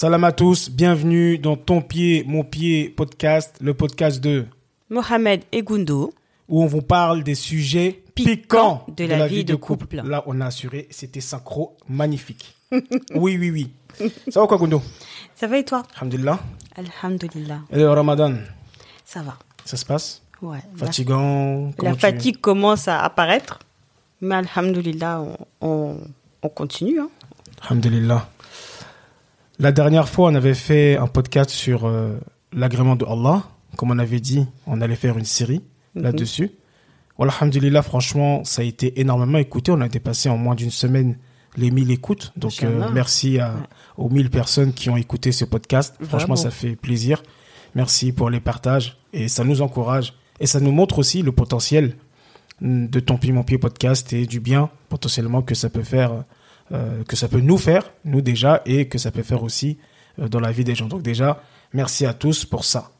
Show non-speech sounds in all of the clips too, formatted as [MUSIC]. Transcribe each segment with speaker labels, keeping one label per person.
Speaker 1: Salam à tous, bienvenue dans Ton pied, mon pied podcast, le podcast de
Speaker 2: Mohamed et Gundo,
Speaker 1: où on vous parle des sujets
Speaker 2: Piquants
Speaker 1: piquants
Speaker 2: de la vie de couple.
Speaker 1: Là, on a assuré, c'était synchro magnifique. [LAUGHS] oui, oui, oui. Ça va quoi, Gundo?
Speaker 2: Ça va et toi?
Speaker 1: Alhamdulillah.
Speaker 2: Alhamdulillah.
Speaker 1: Et le Ramadan,
Speaker 2: Ça va.
Speaker 1: ça se passe?
Speaker 2: Ouais.
Speaker 1: Fatigant
Speaker 2: la
Speaker 1: tu-
Speaker 2: fatigue commence à apparaître, mais Alhamdulillah, on, on, on continue. Hein.
Speaker 1: Alhamdulillah. La dernière fois, on avait fait un podcast sur euh, l'agrément de Allah. Comme on avait dit, on allait faire une série
Speaker 2: Mhm.
Speaker 1: là-dessus. Voilà, Alhamdulillah, franchement, ça a été énormément écouté. On a dépassé en moins d'une semaine les 1000 écoutes. Donc, euh, merci à, aux 1000 personnes qui ont écouté ce podcast. Franchement, ça fait plaisir. Merci pour les partages. Et ça nous encourage. Et ça nous montre aussi le potentiel mm, de Ton Pied Mon Pied podcast et du bien potentiellement que ça peut faire, euh, que ça peut nous faire, nous déjà, et que ça peut faire aussi euh, dans la vie des gens. Donc déjà, merci à tous pour ça.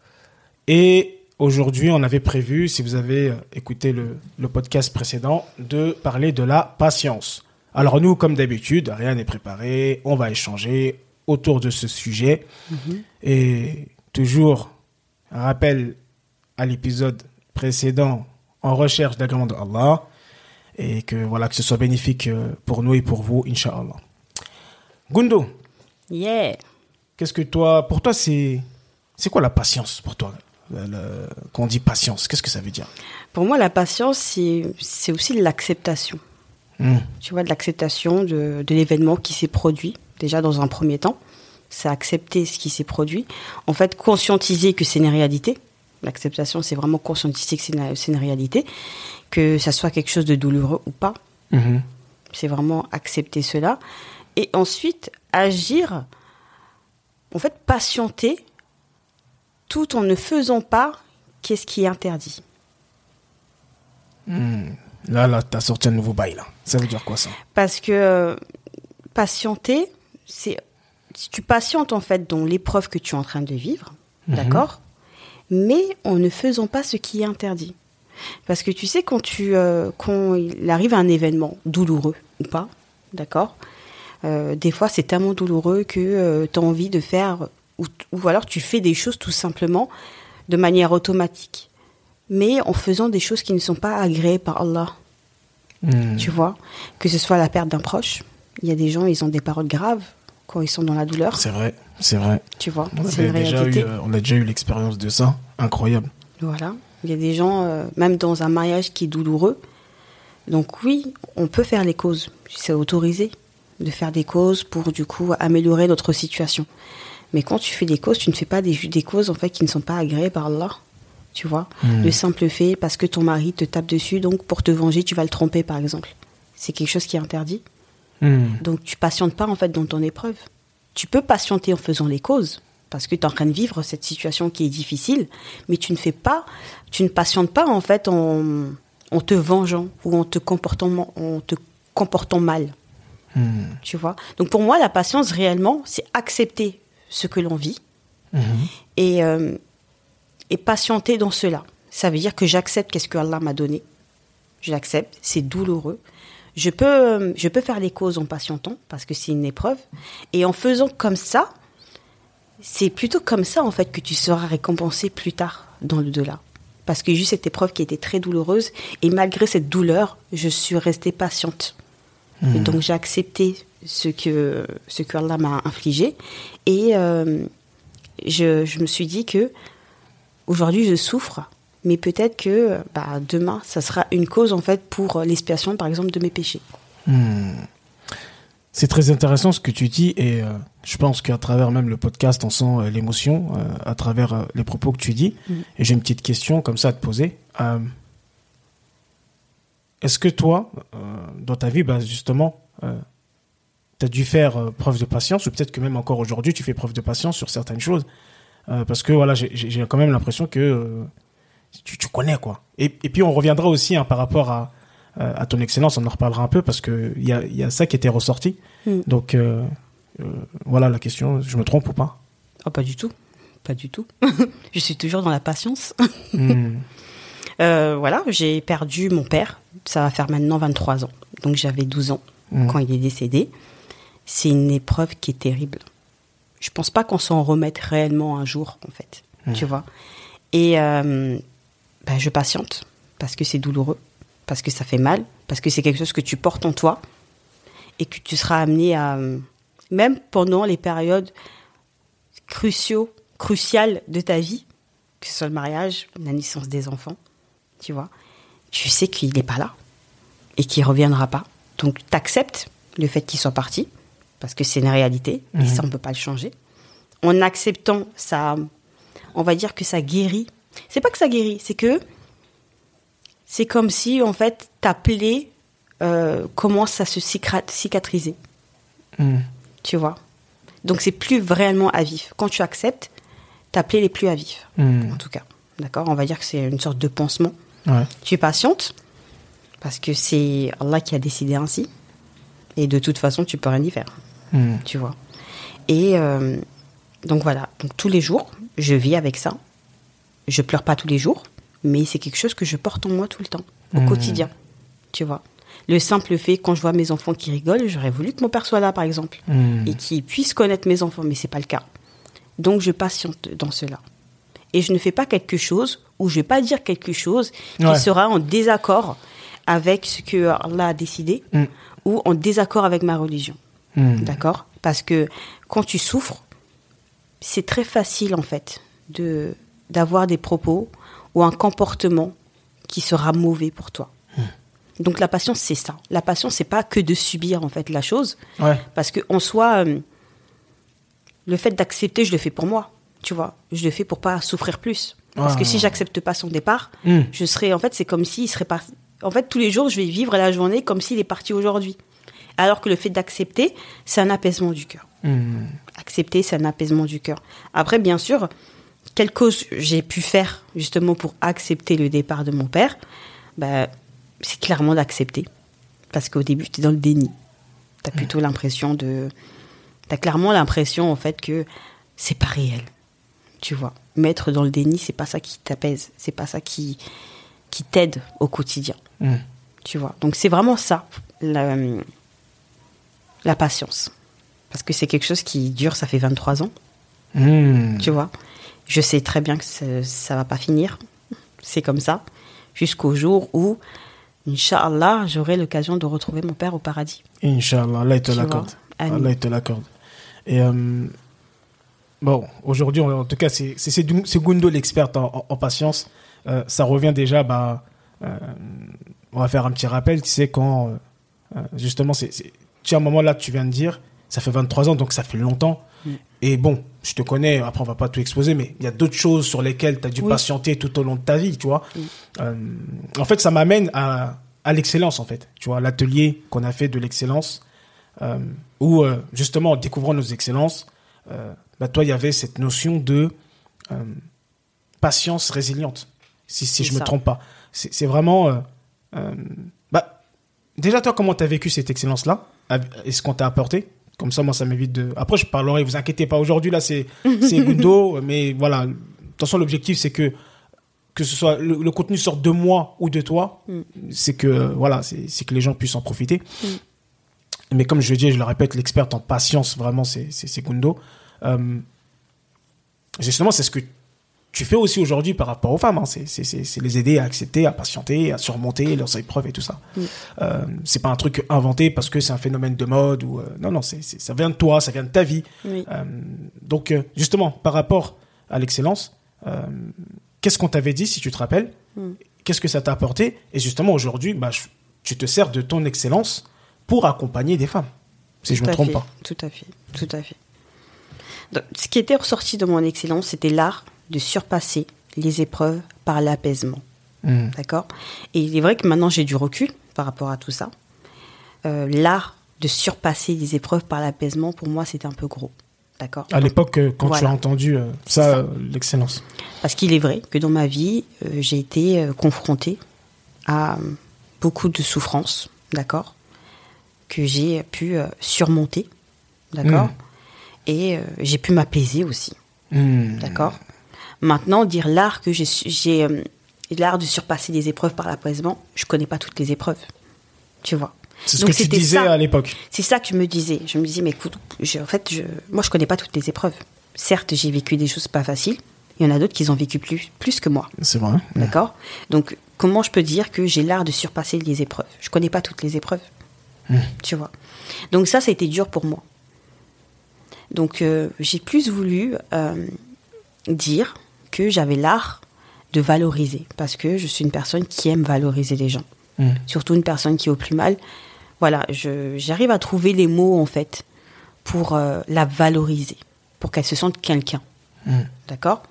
Speaker 1: Et aujourd'hui, on avait prévu, si vous avez euh, écouté le, le podcast précédent, de parler de la patience. Alors nous, comme d'habitude, rien n'est préparé, on va échanger autour de ce sujet. Et toujours, un rappel à l'épisode précédent en recherche d'agrément de Allah et que voilà que ce soit bénéfique euh, pour nous et pour vous, Inch'Allah. Gundo,
Speaker 2: Yeah.
Speaker 1: qu'est-ce que toi, pour toi, c'est c'est quoi la patience pour toi? Quand on dit patience, qu'est-ce que ça veut dire?
Speaker 2: Pour moi, la patience, c'est c'est aussi l'acceptation.
Speaker 1: Hmm.
Speaker 2: Tu vois, de l'acceptation de, de l'événement qui s'est produit, déjà dans un premier temps. C'est accepter ce qui s'est produit. En fait, conscientiser que c'est une réalité. L'acceptation, c'est vraiment conscientiser que c'est une, réalité. Que ça soit quelque chose de douloureux ou pas.
Speaker 1: Mhm.
Speaker 2: C'est vraiment accepter cela. Et ensuite, agir, en fait, patienter, tout en ne faisant pas qu'est-ce qui est interdit.
Speaker 1: Là, là, t'as sorti un nouveau bail, là. Ça veut dire quoi, ça?
Speaker 2: Parce que euh, patienter, c'est si tu patientes en fait dans l'épreuve que tu es en train de vivre, d'accord, mais en ne faisant pas ce qui est interdit. Parce que tu sais quand tu euh, quand il arrive un événement douloureux ou pas, d'accord, euh, des fois c'est tellement douloureux que tu as envie de faire ou, ou alors tu fais des choses tout simplement de manière automatique, mais en faisant des choses qui ne sont pas agréées par Allah
Speaker 1: Hmm.
Speaker 2: tu vois, que ce soit la perte d'un proche. Il y a des gens, ils ont des paroles graves quand ils sont dans la douleur,
Speaker 1: C'est vrai, c'est vrai.
Speaker 2: tu vois,
Speaker 1: On,
Speaker 2: c'est une
Speaker 1: avait déjà
Speaker 2: réalité.
Speaker 1: eu, euh, on a déjà eu l'expérience de ça. Incroyable.
Speaker 2: Voilà, il y a des gens, euh, même dans un mariage qui est douloureux. Donc oui, on peut faire les causes, c'est autorisé de faire des causes pour du coup améliorer notre situation. Mais quand tu fais des causes, tu ne fais pas des, des causes en fait qui ne sont pas agréées par Allah. Tu vois, le simple fait parce que ton mari te tape dessus, donc pour te venger, tu vas le tromper par exemple. C'est quelque chose qui est interdit.
Speaker 1: Hmm.
Speaker 2: Donc tu patientes pas en fait dans ton épreuve. Tu peux patienter en faisant les causes parce que tu es en train de vivre cette situation qui est difficile, mais tu ne fais pas, tu ne patientes pas en fait en, en te vengeant ou en te comportant, en te comportant mal.
Speaker 1: Hmm.
Speaker 2: Tu vois? Donc pour moi, la patience réellement, c'est accepter ce que l'on vit
Speaker 1: Mhm.
Speaker 2: et euh, et patienter dans cela. Ça veut dire que j'accepte qu'est-ce que Allah m'a donné. Je l'accepte, c'est douloureux. Je peux, euh, je peux faire les causes en patientant parce que c'est une épreuve. Et en faisant comme ça, c'est plutôt comme ça en fait que tu seras récompensé plus tard dans le delà. Parce que j'ai eu cette épreuve qui était très douloureuse et malgré cette douleur, je suis restée patiente. Et donc j'ai accepté ce que ce que Allah m'a infligé et euh, je, je me suis dit que aujourd'hui je souffre, mais peut-être que bah, demain ça sera une cause en fait pour l'expiation par exemple de mes péchés.
Speaker 1: C'est très intéressant ce que tu dis et euh, je pense qu'à travers même le podcast, on sent euh, l'émotion euh, à travers euh, les propos que tu dis. Et j'ai une petite question comme ça à te poser. Euh, Est-ce que toi, euh, dans ta vie, bah, justement, tu as dû faire euh, preuve de patience ou peut-être que même encore aujourd'hui, tu fais preuve de patience sur certaines choses? Euh, Parce que voilà, j'ai- quand même l'impression que euh, tu, tu connais quoi. Et, et puis on reviendra aussi hein, par rapport à, euh, à ton excellence, on en reparlera un peu parce que il y a, y a ça qui était ressorti.
Speaker 2: Mm.
Speaker 1: Donc euh, euh, voilà la question, je me trompe ou pas?
Speaker 2: Oh, pas du tout, pas du tout. [LAUGHS] je suis toujours dans la patience. [LAUGHS]
Speaker 1: Hmm.
Speaker 2: Euh, voilà, j'ai perdu mon père. Ça va faire maintenant 23 ans. Donc j'avais 12 ans
Speaker 1: Mhm.
Speaker 2: quand il est décédé. C'est une épreuve qui est terrible. Je pense pas qu'on s'en remette réellement un jour, en fait. Tu vois. Et ben, je patiente parce que c'est douloureux, parce que ça fait mal, parce que c'est quelque chose que tu portes en toi et que tu seras amené à, même pendant les périodes cruciaux, cruciales de ta vie, que ce soit le mariage, la naissance des enfants, tu vois, tu sais qu'il n'est pas là et qu'il reviendra pas. Donc, tu acceptes le fait qu'il soit parti, parce que c'est une réalité, et ça, on ne peut pas le changer. En acceptant ça, on va dire que ça guérit. C'est pas que ça guérit, c'est que c'est comme si, en fait, ta plaie euh, commence à se cicatriser.
Speaker 1: Hmm.
Speaker 2: Tu vois? Donc, c'est plus vraiment à vif. Quand tu acceptes, ta plaie n'est plus à vif,
Speaker 1: Hmm.
Speaker 2: en tout cas. D'accord? On va dire que c'est une sorte de pansement.
Speaker 1: Ouais.
Speaker 2: Tu es patiente, parce que c'est Allah qui a décidé ainsi. Et de toute façon, tu peux rien y faire
Speaker 1: Hmm.
Speaker 2: tu vois? Et euh, donc voilà, donc tous les jours, je vis avec ça. Je pleure pas tous les jours, mais c'est quelque chose que je porte en moi tout le temps, au
Speaker 1: Mhm.
Speaker 2: quotidien, tu vois. Le simple fait, quand je vois mes enfants qui rigolent, j'aurais voulu que mon père soit là, par exemple,
Speaker 1: Hmm.
Speaker 2: et qu'il puisse connaître mes enfants, mais c'est pas le cas. Donc je patiente dans cela. Et je ne fais pas quelque chose, ou je vais pas dire quelque chose qui sera en désaccord avec ce que Allah a décidé,
Speaker 1: Hmm.
Speaker 2: ou en désaccord avec ma religion. D'accord? Parce que quand tu souffres, c'est très facile en fait de d'avoir des propos ou un comportement qui sera mauvais pour toi. Donc la patience c'est ça. La patience c'est pas que de subir en fait la chose
Speaker 1: Ouais.
Speaker 2: parce que en soi euh, le fait d'accepter, je le fais pour moi, tu vois. Je le fais pour pas souffrir plus. Parce que si j'accepte pas son départ,
Speaker 1: Hmm.
Speaker 2: je serais en fait c'est comme s'il serait pas en fait tous les jours je vais vivre la journée comme s'il est parti aujourd'hui. Alors que le fait d'accepter, c'est un apaisement du cœur.
Speaker 1: Hmm.
Speaker 2: Accepter, c'est un apaisement du cœur. Après, bien sûr, quelle cause j'ai pu faire justement pour accepter le départ de mon père? Ben, C'est clairement d'accepter. Parce qu'au début, tu es dans le déni. Tu as plutôt l'impression de. Tu as clairement l'impression, en fait, que c'est pas réel. Tu vois? Mettre dans le déni, c'est pas ça qui t'apaise. C'est pas ça qui, qui t'aide au quotidien.
Speaker 1: Hmm.
Speaker 2: Tu vois? Donc, c'est vraiment ça, la, la patience. Parce que c'est quelque chose qui dure, ça fait 23 ans.
Speaker 1: Hmm.
Speaker 2: Tu vois, je sais très bien que ça, va pas finir. C'est comme ça. Jusqu'au jour où, Inch'Allah, j'aurai l'occasion de retrouver mon père au paradis.
Speaker 1: Inch'Allah, Allah te l'accorde. Allah te l'accorde. Et euh, bon, aujourd'hui, en tout cas, c'est Gundo l'experte en, en- en patience. Euh, ça revient déjà, bah, euh, on va faire un petit rappel, tu sais, quand, euh, justement, c'est, c'est- tu sais, à un moment là, tu viens de dire, ça fait 23 ans, donc ça fait longtemps. Et bon, je te connais, après on va pas tout exposer, mais il y a d'autres choses sur lesquelles tu as dû
Speaker 2: Oui.
Speaker 1: patienter tout au long de ta vie, tu vois. Euh, en fait, ça m'amène à, à l'excellence, en fait. Tu vois, l'atelier qu'on a fait de l'excellence, euh, où euh, justement, en découvrant nos excellences, bah, toi, il y avait cette notion de patience résiliente, si, si je me
Speaker 2: ça.
Speaker 1: trompe pas. C'est vraiment... bah, déjà, toi, comment tu as vécu cette excellence-là? Et ce qu'on t'a apporté? Comme ça, moi, ça m'évite de... Après, je parlerai, vous inquiétez pas, aujourd'hui, là, [LAUGHS] c'est Gundo, mais voilà. De toute façon, l'objectif, c'est que que ce soit le, le contenu sorte de moi ou de toi,
Speaker 2: Mm.
Speaker 1: c'est que voilà, c'est que les gens puissent en profiter. Mais comme je le dis, je le répète, l'experte en patience, vraiment, c'est Gundo. Euh, justement, c'est ce que tu fais aussi aujourd'hui par rapport aux femmes. hein. C'est les aider à accepter, à patienter, à surmonter leurs épreuves et tout ça.
Speaker 2: Mm.
Speaker 1: Euh, c'est pas un truc inventé parce que c'est un phénomène de mode ou euh, non non, c'est ça vient de toi, ça vient de ta vie.
Speaker 2: Oui.
Speaker 1: Euh, donc, euh, justement, par rapport à l'excellence, qu'est-ce qu'on t'avait dit, si tu te rappelles
Speaker 2: Mm.
Speaker 1: Qu'est-ce que ça t'a apporté Et justement, aujourd'hui, bah, tu te sers de ton excellence pour accompagner des femmes, si je
Speaker 2: Tout
Speaker 1: me trompe
Speaker 2: fait,
Speaker 1: pas.
Speaker 2: Tout à fait, tout à fait. Donc, ce qui était ressorti de mon excellence, c'était l'art de surpasser les épreuves par l'apaisement.
Speaker 1: Mm.
Speaker 2: D'accord? Et il est vrai que maintenant j'ai du recul par rapport à tout ça. Euh, l'art de surpasser les épreuves par l'apaisement, pour moi, c'était un peu gros. D'accord?
Speaker 1: À l'époque, euh, quand tu as entendu euh, ça,
Speaker 2: ça.
Speaker 1: l'excellence.
Speaker 2: Parce qu'il est vrai que dans ma vie, euh, j'ai été confrontée à beaucoup de souffrances, d'accord? Que j'ai pu surmonter, d'accord?
Speaker 1: Mm.
Speaker 2: Et j'ai pu m'apaiser aussi,
Speaker 1: Mm.
Speaker 2: d'accord? Maintenant, dire l'art que j'ai, euh, l'art de surpasser les épreuves par l'apaisement, je connais pas toutes les épreuves, tu vois
Speaker 1: C'est ce
Speaker 2: Donc,
Speaker 1: que tu disais
Speaker 2: ça.
Speaker 1: à l'époque.
Speaker 2: C'est ça que je me disais. Je me disais, mais écoute, je- en fait, je, moi, je connais pas toutes les épreuves. Certes, j'ai vécu des choses pas faciles. Il y en a d'autres qui ont vécu plus, plus que moi.
Speaker 1: C'est vrai.
Speaker 2: D'accord? Donc, comment je peux dire que j'ai l'art de surpasser les épreuves? Je connais pas toutes les épreuves. Tu vois? Donc, ça, ça a été dur pour moi. Donc, euh, j'ai plus voulu euh, dire que j'avais l'art de valoriser. Parce que je suis une personne qui aime valoriser les gens.
Speaker 1: Mm.
Speaker 2: Surtout une personne qui est au plus mal. Voilà, j'arrive à trouver les mots, en fait, pour euh, la valoriser. Pour qu'elle se sente quelqu'un.
Speaker 1: Mm.
Speaker 2: D'accord?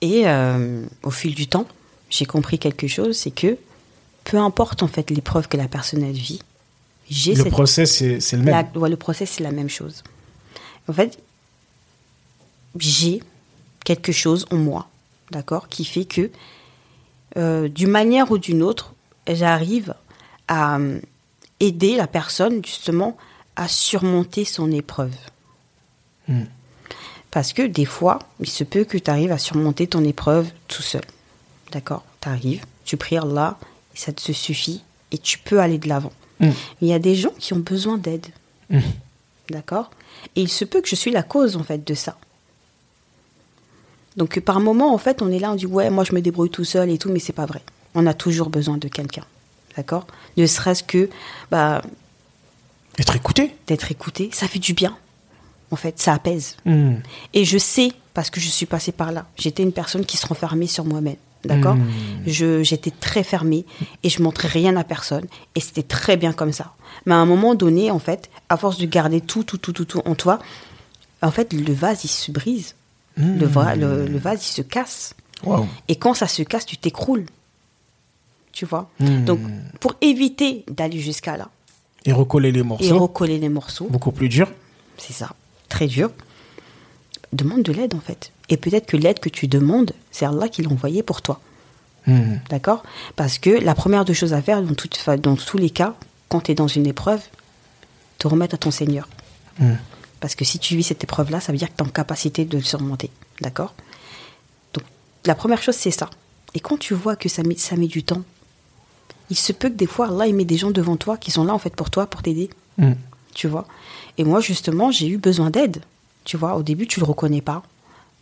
Speaker 2: Et euh, au fil du temps, j'ai compris quelque chose, c'est que peu importe en fait l'épreuve que la personne elle vit, j'ai
Speaker 1: Le
Speaker 2: cette
Speaker 1: process, c'est le même.
Speaker 2: la- ouais, le process c'est la même chose. En fait, j'ai quelque chose en moi, d'accord, qui fait que euh, d'une manière ou d'une autre, j'arrive à euh, aider la personne justement à surmonter son épreuve.
Speaker 1: Mm.
Speaker 2: Parce que des fois, il se peut que tu arrives à surmonter ton épreuve tout seul. D'accord Tu arrives, tu pries Allah, et ça te suffit, et tu peux aller de l'avant.
Speaker 1: Mm.
Speaker 2: Mais il y a des gens qui ont besoin d'aide.
Speaker 1: Mm.
Speaker 2: D'accord Et il se peut que je suis la cause, en fait, de ça. Donc, par moment, en fait, on est là, on dit, ouais, moi, je me débrouille tout seul et tout, mais c'est pas vrai. On a toujours besoin de quelqu'un. D'accord? Ne serait-ce que bah,
Speaker 1: Être écouté.
Speaker 2: d'être écouté, ça fait du bien. En fait, ça apaise.
Speaker 1: Mm.
Speaker 2: Et je sais, parce que je suis passée par là, j'étais une personne qui se renfermait sur moi-même. D'accord?
Speaker 1: Mmh.
Speaker 2: Je J'étais très fermée et je montrais rien à personne. Et c'était très bien comme ça. Mais à un moment donné, en fait, à force de garder tout, tout, tout, tout, tout en toi, en fait, le vase, il se brise.
Speaker 1: Mmh.
Speaker 2: Le, va- le, le vase, il se casse. Et quand ça se casse, tu t'écroules. Tu vois
Speaker 1: Mmh.
Speaker 2: Donc, pour éviter d'aller jusqu'à là
Speaker 1: Et recoller les
Speaker 2: et
Speaker 1: morceaux.
Speaker 2: recoller les morceaux,
Speaker 1: Beaucoup plus dur.
Speaker 2: c'est ça, très dur. Demande de l'aide en fait. Et peut-être que l'aide que tu demandes, c'est Allah qui l'a envoyé pour toi.
Speaker 1: Mm.
Speaker 2: D'accord? Parce que la première des choses à faire, dans, toute- dans tous les cas, quand tu es dans une épreuve, te remettre à ton Seigneur. Parce que si tu vis cette épreuve-là, ça veut dire que tu es en capacité de le surmonter. D'accord? Donc, la première chose, c'est ça. Et quand tu vois que ça met, ça met du temps, il se peut que des fois, Allah, il met des gens devant toi qui sont là, en fait, pour toi, pour t'aider
Speaker 1: Mm.
Speaker 2: tu vois? Et moi, justement, j'ai eu besoin d'aide. Tu vois, au début, tu le reconnais pas.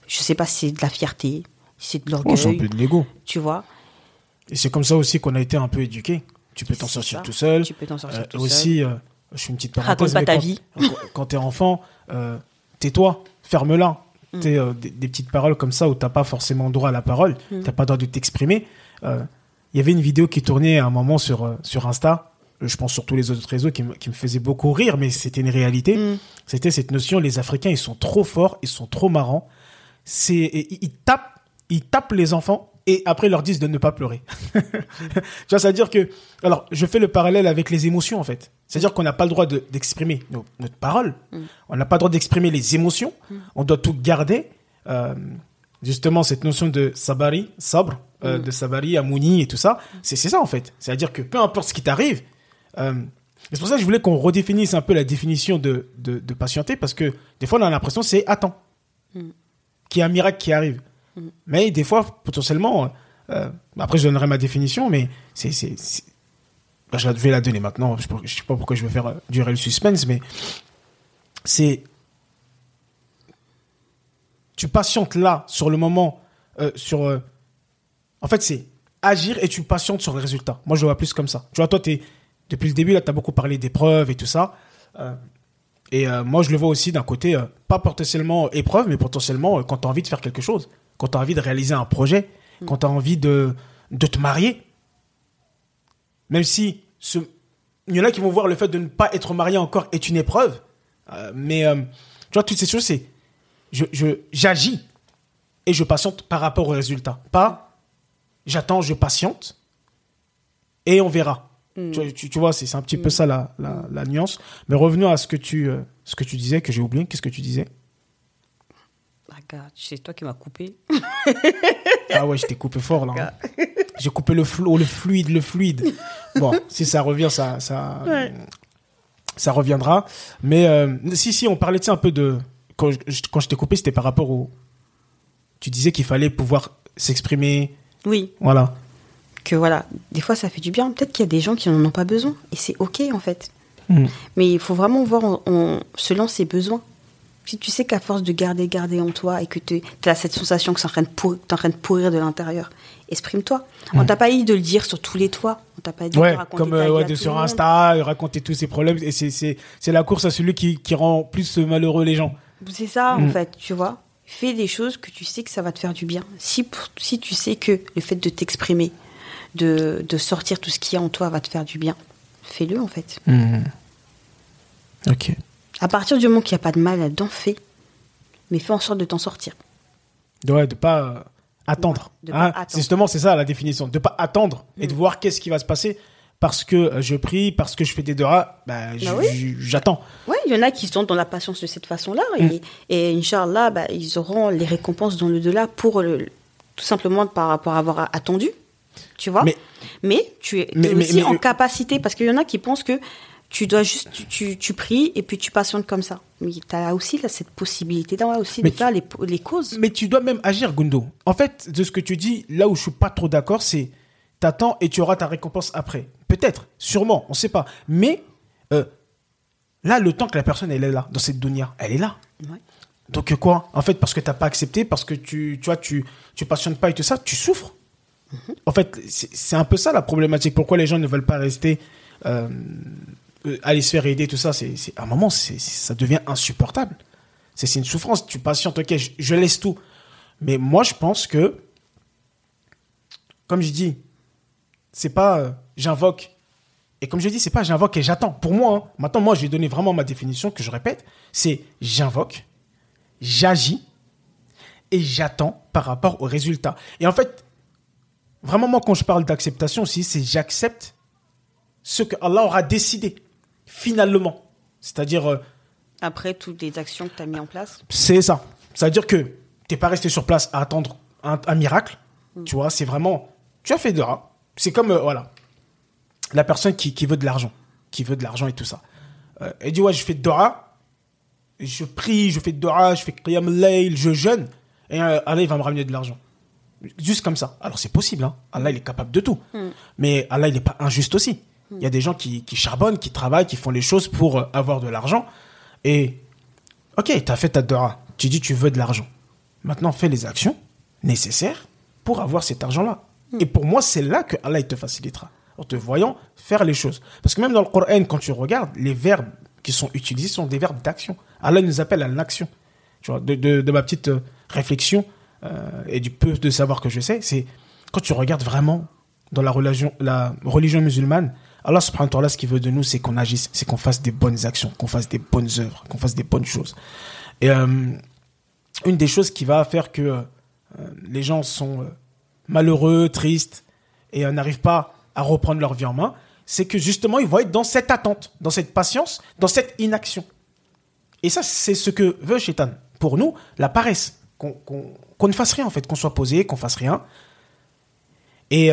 Speaker 2: Je sais pas si c'est de la fierté, si c'est de
Speaker 1: Oh, c'est un
Speaker 2: l'orgueil,
Speaker 1: peu de l'ego.
Speaker 2: tu vois.
Speaker 1: Et c'est comme ça aussi qu'on a été un peu éduqué. Tu peux t'en
Speaker 2: C'est
Speaker 1: sortir
Speaker 2: ça.
Speaker 1: tout seul.
Speaker 2: Tu peux t'en sortir
Speaker 1: Euh,
Speaker 2: tout
Speaker 1: aussi, euh, je fais une petite
Speaker 2: Raconte
Speaker 1: parenthèse.
Speaker 2: pas
Speaker 1: mais
Speaker 2: ta
Speaker 1: quand-
Speaker 2: vie. [LAUGHS]
Speaker 1: Quand, t'es enfant, euh, tais-toi, ferme-la.
Speaker 2: Mm.
Speaker 1: T'es, euh, des, des petites paroles comme ça où t'as pas forcément droit à la parole,
Speaker 2: Mm.
Speaker 1: t'as pas droit de t'exprimer. Euh, Il y avait une vidéo qui tournait à un moment sur, euh, sur Insta, euh, je pense sur tous les autres réseaux, qui, me- qui me faisait beaucoup rire, mais c'était une réalité.
Speaker 2: Mm.
Speaker 1: C'était cette notion, les Africains, ils sont trop forts, ils sont trop marrants. C'est, ils tapent, ils tapent les enfants et après ils leur disent de ne pas pleurer. [LAUGHS] tu vois, c'est-à-dire que, alors, je fais le parallèle avec les émotions, en fait. C'est-à-dire qu'on n'a pas le droit de- d'exprimer nos- notre parole. On n'a pas le droit d'exprimer les émotions. On doit tout garder. Euh, justement, cette notion de sabari, sabre, euh, de sabari, amouni et tout ça, c'est ça, en fait. C'est-à-dire que peu importe ce qui t'arrive, euh, c'est pour ça que je voulais qu'on redéfinisse un peu la définition de, de, de patienter, parce que des fois, on a l'impression c'est attends. Qu'il y a un miracle qui arrive. Mais des fois, potentiellement, euh, après, je donnerai ma définition, mais c'est. c'est- bah, je vais la donner maintenant. Je ne sais pas pourquoi je vais faire euh, durer le suspense, mais c'est. Tu patientes là, sur le moment, euh, sur. en fait, c'est agir et tu patientes sur le résultat. Moi, je le vois plus comme ça. Tu vois, toi, es, depuis le début, là, tu as beaucoup parlé d'épreuves et tout ça. Et moi, je le vois aussi d'un côté, pas potentiellement épreuve, mais potentiellement quand tu as envie de faire quelque chose, quand tu as envie de réaliser un projet, quand tu as envie de, de te marier. Même si ce... il y en a qui vont voir le fait de ne pas être marié encore est une épreuve. Euh, mais euh, tu vois, toutes ces choses, c'est. Je, je, j'agis et je patiente par rapport au résultat. Pas j'attends, je patiente et on verra. Tu, vois- tu- tu vois, c'est, un petit peu ça la, la, la nuance. Mais revenons à ce que tu, euh, ce que tu disais, que j'ai oublié. Qu'est-ce que tu disais?
Speaker 2: C'est toi qui m'as coupé.
Speaker 1: Ah ouais, je t'ai coupé fort là. hein. J'ai coupé le flot, le fluide, le fluide. Bon, si ça revient, ça, ça, ça reviendra. Mais euh, si, si, on parlait un peu de quand je, quand je t'ai coupé, c'était par rapport au. Tu disais qu'il fallait pouvoir s'exprimer,
Speaker 2: Oui,
Speaker 1: voilà.
Speaker 2: que voilà, des fois ça fait du bien. Peut-être qu'il y a des gens qui n'en ont pas besoin et c'est ok en fait.
Speaker 1: Mm.
Speaker 2: Mais il faut vraiment voir en- en- selon ses besoins. Si tu sais qu'à force de garder, garder en toi et que tu as cette sensation que c'est en train de pourrir, en train de pourrir de l'intérieur, exprime-toi. On t'a pas dit de le dire sur tous les toits. On t'a pas dit
Speaker 1: Mm. Ouais,
Speaker 2: de raconter
Speaker 1: comme euh, ouais, de sur. Insta, euh, raconter tous ses problèmes. Et c'est- c'est c'est la course à celui qui, qui rend plus malheureux les gens.
Speaker 2: C'est ça,
Speaker 1: Mm.
Speaker 2: en fait, tu vois. Fais des choses que tu sais que ça va te faire du bien. Si, si tu sais que le fait de t'exprimer, de, de sortir tout ce qu'il y a en toi va te faire du bien, fais-le, en fait.
Speaker 1: Ok.
Speaker 2: À partir du moment qu'il n'y a pas de mal là-dedans, fais. Mais fais en sorte de t'en sortir.
Speaker 1: Ouais, de pas euh, attendre.
Speaker 2: De pas
Speaker 1: Hein,
Speaker 2: attendre.
Speaker 1: justement, c'est ça la définition. De pas attendre et de voir qu'est-ce qui va se passer. Parce que euh, je prie, parce que je fais des doigts, bah,
Speaker 2: Bah oui.
Speaker 1: j'attends.
Speaker 2: Ouais, il y en a qui sont dans la patience de cette façon-là.
Speaker 1: Mm.
Speaker 2: Et, et Inch'Allah, bah, ils auront les récompenses dans le delà pour le, tout simplement par rapport à avoir attendu. Tu vois
Speaker 1: Mais-
Speaker 2: Mais tu es,
Speaker 1: mais-
Speaker 2: aussi
Speaker 1: mais-
Speaker 2: en capacité, parce qu'il y en a qui pensent que tu dois juste, tu, tu, tu pries et puis tu patientes comme ça. Mais tu as aussi là, cette possibilité-là aussi
Speaker 1: Mais
Speaker 2: de
Speaker 1: tu-
Speaker 2: faire les, les causes.
Speaker 1: Mais tu dois même agir, Gundo. En fait, de ce que tu dis, là où je suis pas trop d'accord, c'est t'attends et tu auras ta récompense après. Peut-être, sûrement, on sait pas. Mais euh, là, le temps que la personne elle est là, dans cette dunya, elle est là.
Speaker 2: Ouais.
Speaker 1: Donc quoi? En fait, parce que t'as pas accepté, parce que tu, tu vois, tu, tu passionnes pas et tout ça, tu souffres. En fait, c'est un peu ça la problématique. Pourquoi les gens ne veulent pas rester, euh, aller se faire aider, tout ça C'est à un moment, ça devient insupportable. C'est une souffrance. Tu patientes, ok, je, je laisse tout. Mais moi, je pense que, comme je dis, c'est pas euh, j'invoque. Et comme je dis, c'est pas j'invoque et j'attends. Pour moi, hein, maintenant, moi, je vais donner vraiment ma définition que je répète. C'est j'invoque, j'agis et j'attends par rapport au résultat. Et en fait, vraiment, moi, quand je parle d'acceptation aussi, c'est j'accepte ce que Allah aura décidé, finalement. C'est-à-dire, euh,
Speaker 2: Après toutes les actions que tu as mis en place.
Speaker 1: c'est ça. C'est-à-dire que t'es pas resté sur place à attendre un, un miracle. Tu vois, c'est vraiment. Tu as fait de rats. C'est comme, euh, voilà, la personne qui, qui veut de l'argent. Qui veut de l'argent et tout ça. Euh, elle dit, ouais, je fais de Dora. Je prie, je fais de Dora, je fais Qiyam je jeûne. Et euh, Allah, il va me ramener de l'argent. Juste comme ça. Alors, c'est possible. Hein. Allah, il est capable de tout. Mais Allah, il n'est pas injuste aussi. Il y a des gens qui, qui charbonnent, qui travaillent, qui font les choses pour euh, avoir de l'argent. Et Ok, tu as fait ta dora. Tu dis tu veux de l'argent. Maintenant, fais les actions nécessaires pour avoir cet argent-là. Et pour moi, c'est là que Allah il te facilitera. En te voyant faire les choses. Parce que même dans le Coran, quand tu regardes, les verbes qui sont utilisés sont des verbes d'action. Allah nous appelle à l'action. Tu vois, de, de- de ma petite euh, réflexion euh, et du peu de savoir que je sais, c'est quand tu regardes vraiment dans la religion, la religion musulmane, Allah subhanahu wa ta'ala, ce qu'il veut de nous, c'est qu'on agisse, c'est qu'on fasse des bonnes actions, qu'on fasse des bonnes œuvres, qu'on fasse des bonnes choses. Et euh, une des choses qui va faire que euh, les gens sont euh, malheureux, tristes et n'arrivent pas à reprendre leur vie en main, c'est que justement, ils vont être dans cette attente, dans cette patience, dans cette inaction. Et ça, c'est ce que veut Shaitan. Pour nous, la paresse. Qu'on qu'on- qu'on ne fasse rien, en fait, qu'on soit posé, qu'on fasse rien. Et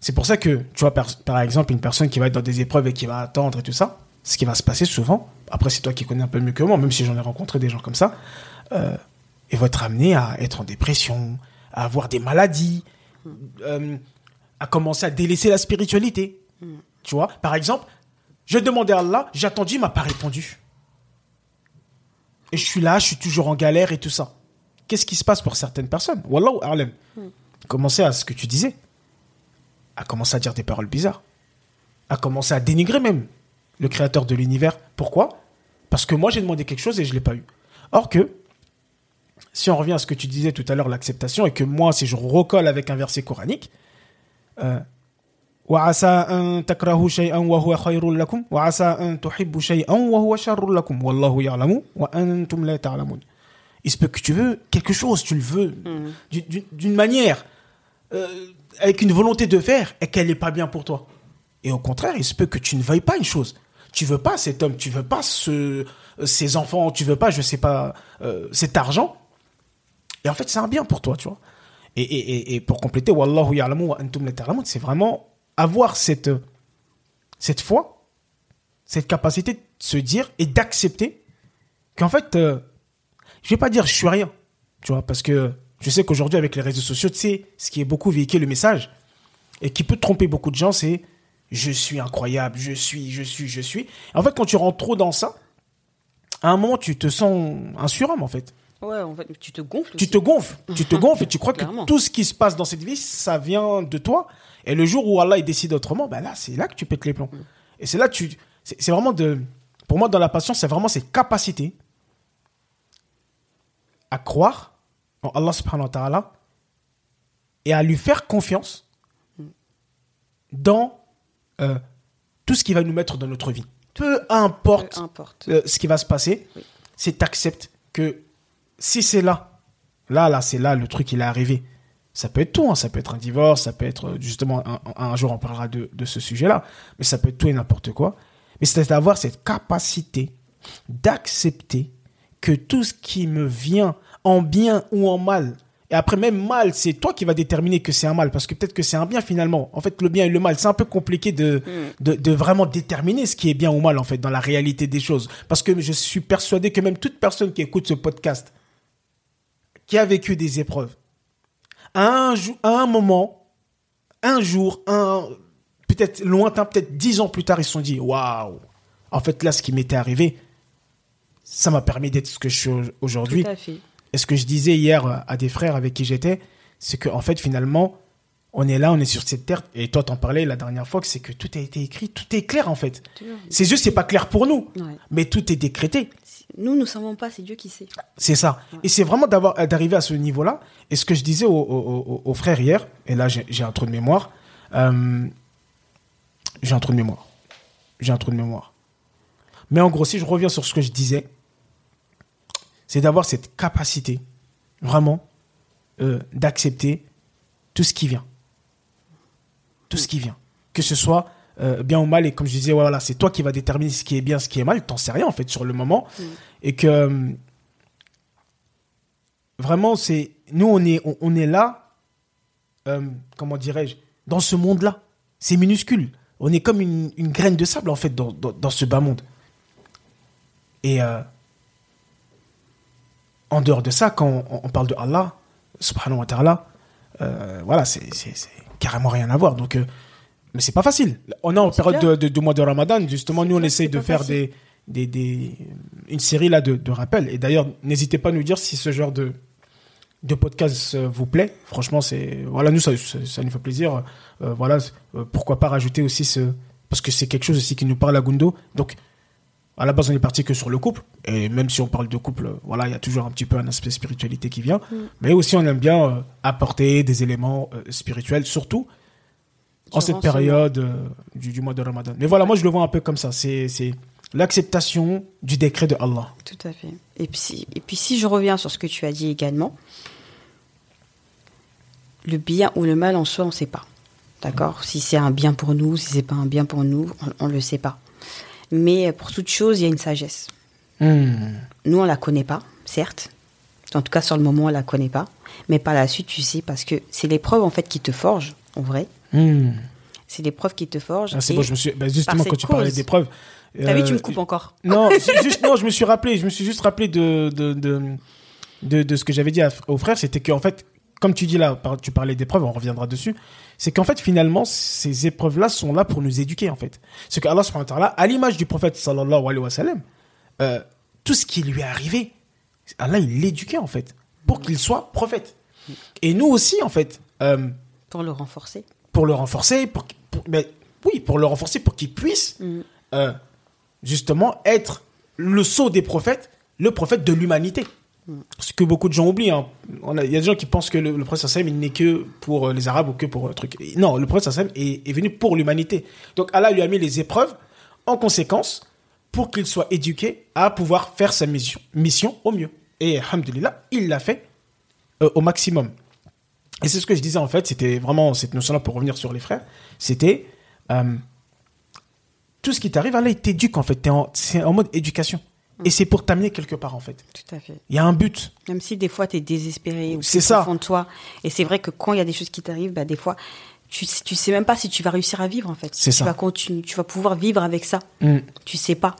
Speaker 1: c'est pour ça que, tu vois, par, par exemple, une personne qui va être dans des épreuves et qui va attendre et tout ça, ce qui va se passer souvent, après c'est toi qui connais un peu mieux que moi, même si j'en ai rencontré des gens comme ça, euh, ils vont être amenés à être en dépression, à avoir des maladies, euh, à commencer à délaisser la spiritualité. Tu vois, par exemple, je demandais à Allah, j'ai attendu, il m'a pas répondu. Et je suis là, je suis toujours en galère et tout ça. Qu'est-ce qui se passe pour certaines personnes? Wallahu a'lam. Commencer à ce que tu disais a commencé à dire des paroles bizarres, a commencé à dénigrer même le créateur de l'univers. Pourquoi? Parce que moi j'ai demandé quelque chose et je ne l'ai pas eu. Or que, si on revient à ce que tu disais tout à l'heure, l'acceptation, et que moi si je recolle avec un verset coranique, euh, il se peut que tu veux quelque chose, tu le veux, mm. d'une manière euh, avec une volonté de faire, et qu'elle n'est pas bien pour toi. Et au contraire, il se peut que tu ne veuilles pas une chose. Tu veux pas cet homme, tu veux pas ce, ces enfants, tu veux pas, je sais pas, euh, cet argent. Et en fait, c'est un bien pour toi, tu vois. Et, et, et, pour compléter, Wallahu ya'lamu wa antum la c'est vraiment avoir cette, cette foi, cette capacité de se dire et d'accepter qu'en fait, euh, je vais pas dire je suis rien, tu vois, parce que je sais qu'aujourd'hui avec les réseaux sociaux, tu sais, ce qui est beaucoup véhiculé le message, et qui peut tromper beaucoup de gens, c'est je suis incroyable, je suis, je suis, je suis. En fait, quand tu rentres trop dans ça, à un moment, tu te sens un surhomme, en fait.
Speaker 2: Ouais, en fait, tu te gonfles.
Speaker 1: Tu
Speaker 2: aussi.
Speaker 1: te gonfles, tu te [LAUGHS] gonfles et tu crois
Speaker 2: Clairement.
Speaker 1: que tout ce qui se passe dans cette vie, ça vient de toi. Et le jour où Allah il décide autrement, ben là, c'est là que tu pètes les plombs. Et c'est là que tu, c'est vraiment de, pour moi, dans la patience, c'est vraiment cette capacité à croire en Allah subhanahu wa ta'ala et à lui faire confiance dans euh, tout ce qui va nous mettre dans notre vie. Peu importe
Speaker 2: Peu importe.
Speaker 1: euh, ce qui va se passer,
Speaker 2: Oui.
Speaker 1: c'est t'acceptes que si c'est là, là, là, c'est là, le truc, il est arrivé. Ça peut être tout, hein, ça peut être un divorce, ça peut être euh, justement, un jour on parlera de, de ce sujet-là, mais ça peut être tout et n'importe quoi. Mais c'est d'avoir cette capacité d'accepter que tout ce qui me vient en bien ou en mal, et après même mal, c'est toi qui vas déterminer que c'est un mal, parce que peut-être que c'est un bien finalement. En fait, le bien et le mal, c'est un peu compliqué de, de, de vraiment déterminer ce qui est bien ou mal, en fait, dans la réalité des choses. Parce que je suis persuadé que même toute personne qui écoute ce podcast, qui a vécu des épreuves, à un, jou- à un moment, un jour, un peut-être lointain, peut-être dix ans plus tard, ils se sont dit waouh, en fait là, ce qui m'était arrivé, ça m'a permis d'être ce que je suis au- aujourd'hui.
Speaker 2: Tout à fait.
Speaker 1: Et ce que je disais hier à des frères avec qui j'étais, c'est qu'en en fait, finalement, on est là, on est sur cette terre, et toi t'en parlais la dernière fois, c'est que tout a été écrit, tout est clair en fait. C'est juste, c'est pas clair pour nous,
Speaker 2: Ouais.
Speaker 1: mais tout est décrété.
Speaker 2: Nous, nous savons pas, c'est Dieu qui sait.
Speaker 1: C'est ça. Et c'est vraiment d'avoir, euh, d'arriver à ce niveau-là. Et ce que je disais aux, aux- aux- aux frères hier, et là j'ai j'ai un trou de mémoire, euh, j'ai un trou de mémoire. J'ai un trou de mémoire. Mais en gros, si je reviens sur ce que je disais, c'est d'avoir cette capacité, vraiment, euh, d'accepter tout ce qui vient. Tout ce qui vient. Que ce soit euh, bien ou mal, et comme je disais, voilà, c'est toi qui vas déterminer ce qui est bien, ce qui est mal, t'en sais rien en fait sur le moment. Et que euh, vraiment, c'est nous, on est, on, on est là, euh, comment dirais-je, dans ce monde-là. C'est minuscule. On est comme une, une graine de sable, en fait, dans, dans, dans ce bas monde. Et en dehors de ça, quand on, on parle de Allah, subhanahu wa ta'ala, euh, voilà, c'est carrément rien à voir. Donc, euh, mais c'est pas facile. On est en période de, de- de mois de Ramadan. Justement, nous, on
Speaker 2: clair,
Speaker 1: essaye de faire des, des, des, une série là de, de rappels. Et d'ailleurs, n'hésitez pas à nous dire si ce genre de, de podcast euh, vous plaît. Franchement, c'est voilà, nous ça, ça, ça nous fait plaisir. Euh, voilà, pourquoi pas rajouter aussi ce parce que c'est quelque chose aussi qui nous parle à Gundo. Donc à la base, on est parti que sur le couple. Et même si on parle de couple, euh, voilà, il y a toujours un petit peu un aspect spiritualité qui vient. Mais aussi, on aime bien euh, apporter des éléments euh, spirituels, surtout en cette
Speaker 2: ce
Speaker 1: période euh, du, du mois de Ramadan. Mais voilà, moi, je le vois un peu comme ça. C'est c'est l'acceptation du décret de Allah.
Speaker 2: Tout à fait. Et puis, si, et puis si je reviens sur ce que tu as dit également, le bien ou le mal en soi, on ne sait pas. D'accord? Si c'est un bien pour nous, si c'est pas un bien pour nous, on ne le sait pas. Mais pour toute chose, il y a une sagesse.
Speaker 1: Hmm.
Speaker 2: Nous, on la connaît pas, certes. En tout cas, sur le moment, on la connaît pas. Mais par la suite, tu sais, parce que c'est l'épreuve, en fait, qui te forge, en vrai.
Speaker 1: Hmm.
Speaker 2: C'est l'épreuve qui te forge.
Speaker 1: Ah, c'est bon, je me suis, bah, justement, quand tu parlais
Speaker 2: cause.
Speaker 1: d'épreuves.
Speaker 2: T'as vu,
Speaker 1: euh,
Speaker 2: tu me coupes encore.
Speaker 1: Non, [LAUGHS] juste, non, je me suis rappelé, je me suis juste rappelé de, de, de, de, de ce que j'avais dit à- aux frères, c'était qu'en fait, comme tu dis là, tu parlais d'épreuves, on reviendra dessus, c'est qu'en fait, finalement, ces épreuves-là sont là pour nous éduquer, en fait. C'est que Allah, subhanahu wa ta'ala, à l'image du prophète, sallallahu alayhi wa sallam, euh, tout ce qui lui est arrivé, Allah, il l'éduquait, en fait, pour qu'il soit prophète. Et nous aussi, en fait, euh,
Speaker 2: Pour le renforcer.
Speaker 1: pour le renforcer, pour, pour- mais oui, pour le renforcer, pour qu'il puisse
Speaker 2: Mm.
Speaker 1: euh, justement être le sceau des prophètes, le prophète de l'humanité. Ce que beaucoup de gens oublient. hein. Il y a des gens qui pensent que le, le prophète sallam, il n'est que pour euh, les Arabes ou que pour un truc. Non, le prophète sallam est, est venu pour l'humanité. Donc Allah lui a mis les épreuves en conséquence pour qu'il soit éduqué à pouvoir faire sa mission, mission au mieux. Et alhamdulillah, il l'a fait euh, au maximum. Et c'est ce que je disais en fait, c'était vraiment cette notion-là pour revenir sur les frères, c'était euh, tout ce qui t'arrive, Allah t'éduque en fait, en- c'est en mode éducation. Et c'est pour t'amener quelque part en fait.
Speaker 2: Tout à fait.
Speaker 1: Il y a un but.
Speaker 2: Même si des fois tu es désespéré ou
Speaker 1: C'est
Speaker 2: c'est
Speaker 1: ça.
Speaker 2: au fond de toi. Et c'est vrai que quand il y a des choses qui t'arrivent, bah, des fois, tu, tu sais même pas si tu vas réussir à vivre en fait.
Speaker 1: C'est
Speaker 2: tu
Speaker 1: ça.
Speaker 2: Vas continuer, tu vas pouvoir vivre avec ça.
Speaker 1: Mm.
Speaker 2: Tu sais pas.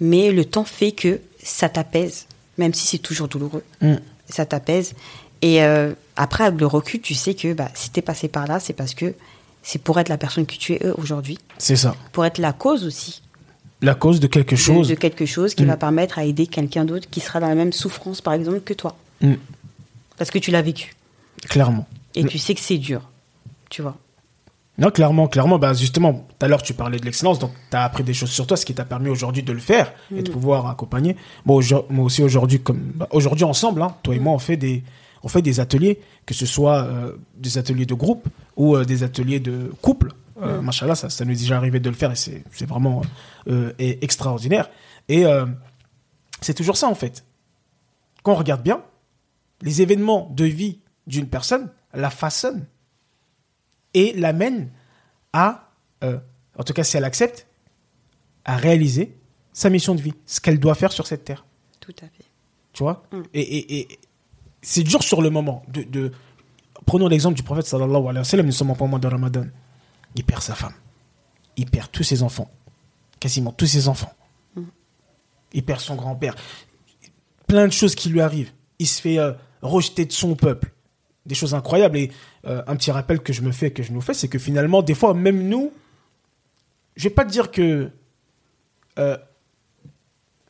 Speaker 2: Mais le temps fait que ça t'apaise, même si c'est toujours douloureux.
Speaker 1: Mm.
Speaker 2: Ça t'apaise. Et euh, après, avec le recul, tu sais que bah, si t'es passé par là, c'est parce que c'est pour être la personne que tu es euh, aujourd'hui,
Speaker 1: C'est ça.
Speaker 2: pour être la cause aussi
Speaker 1: La cause de quelque
Speaker 2: de-
Speaker 1: chose.
Speaker 2: de, quelque chose qui
Speaker 1: Mm.
Speaker 2: va permettre à aider quelqu'un d'autre qui sera dans la même souffrance, par exemple, que toi.
Speaker 1: Mm.
Speaker 2: Parce que tu l'as vécu.
Speaker 1: Clairement.
Speaker 2: Et
Speaker 1: Mm.
Speaker 2: tu sais que c'est dur. Tu vois.
Speaker 1: Non, clairement, clairement. Bah, justement, tout à l'heure, tu parlais de l'excellence, donc tu as appris des choses sur toi, ce qui t'a permis aujourd'hui de le faire et de pouvoir accompagner. Moi, aujourd- moi aussi, aujourd'hui, comme bah, aujourd'hui ensemble, hein, toi et moi, on fait des, on fait des ateliers, que ce soit euh, des ateliers de groupe ou euh, des ateliers de couple. Euh, Machallah, ça, ça nous est déjà arrivé de le faire et c'est vraiment euh, et- extraordinaire. Et euh, c'est toujours ça, en fait. Quand on regarde bien, les événements de vie d'une personne la façonnent et l'amène à, euh, en tout cas si elle accepte, à réaliser sa mission de vie, ce qu'elle doit faire sur cette terre.
Speaker 2: Tout à fait.
Speaker 1: Tu vois?
Speaker 2: Mm.
Speaker 1: Et, et- et c'est dur sur le moment. De, de- Prenons l'exemple du prophète sallallahu alayhi wa sallam, nous sommes en mois de Ramadan. Il perd sa femme. Il perd tous ses enfants. Quasiment tous ses enfants. Il perd son grand-père. Plein de choses qui lui arrivent. Il se fait euh, rejeter de son peuple. Des choses incroyables. Et euh, un petit rappel que je me fais, que je nous fais, c'est que finalement, des fois, même nous, je vais pas te dire que euh,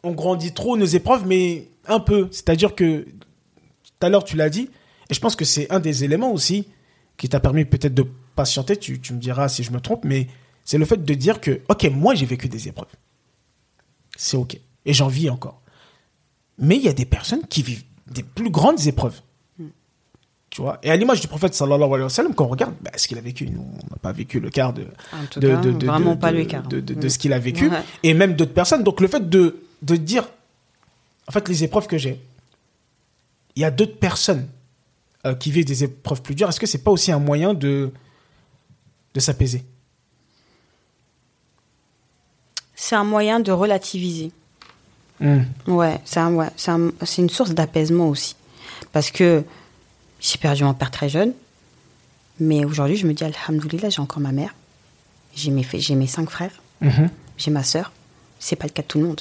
Speaker 1: on grandit trop nos épreuves, mais un peu. C'est-à-dire que tout à l'heure, tu l'as dit, et je pense que c'est un des éléments aussi qui t'a permis peut-être de patienter, tu, tu me diras si je me trompe, mais c'est le fait de dire que, ok, moi j'ai vécu des épreuves. C'est ok. Et j'en vis encore. Mais il y a des personnes qui vivent des plus grandes épreuves. Tu vois? Et à l'image du prophète sallallahu alayhi wa sallam, quand on regarde bah, ce qu'il a vécu, nous, on n'a pas vécu le quart de, de,
Speaker 2: cas,
Speaker 1: de- de-
Speaker 2: vraiment
Speaker 1: de-
Speaker 2: pas le quart.
Speaker 1: de,
Speaker 2: Mm.
Speaker 1: ce qu'il a vécu,
Speaker 2: Ouais.
Speaker 1: et même d'autres personnes. Donc le fait de, de dire, en fait, les épreuves que j'ai, il y a d'autres personnes euh, qui vivent des épreuves plus dures. Est-ce que c'est pas aussi un moyen de, de s'apaiser
Speaker 2: C'est un moyen de relativiser.
Speaker 1: Mm.
Speaker 2: Ouais, c'est un- ouais, c'est un- c'est une source d'apaisement aussi. Parce que j'ai perdu mon père très jeune, mais aujourd'hui, je me dis, Alhamdoulilah, j'ai encore ma mère, j'ai mes, j'ai mes cinq frères,
Speaker 1: Mhm.
Speaker 2: j'ai ma sœur. C'est pas le cas de tout le monde,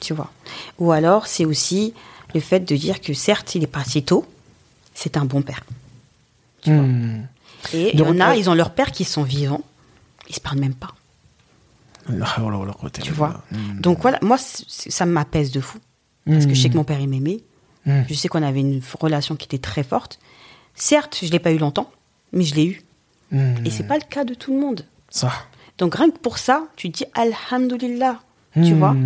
Speaker 2: tu vois. Ou alors, c'est aussi le fait de dire que certes, il est parti tôt, c'est un bon père.
Speaker 1: Mm.
Speaker 2: Et il y
Speaker 1: Donc,
Speaker 2: en a, ils ont leurs pères qui sont vivants, ils se parlent même pas.
Speaker 1: Hawla wa la quwwata
Speaker 2: Tu vois
Speaker 1: billah. Mm.
Speaker 2: Donc voilà, moi, ça m'apaise de fou. Parce que je sais que mon père, il m'aimait.
Speaker 1: Mm.
Speaker 2: Je sais qu'on avait une relation qui était très forte. Certes, je l'ai pas eu longtemps, mais je l'ai eu. Et c'est pas le cas de tout le monde.
Speaker 1: Ça.
Speaker 2: Donc rien que pour ça, tu dis Alhamdulillah, tu vois.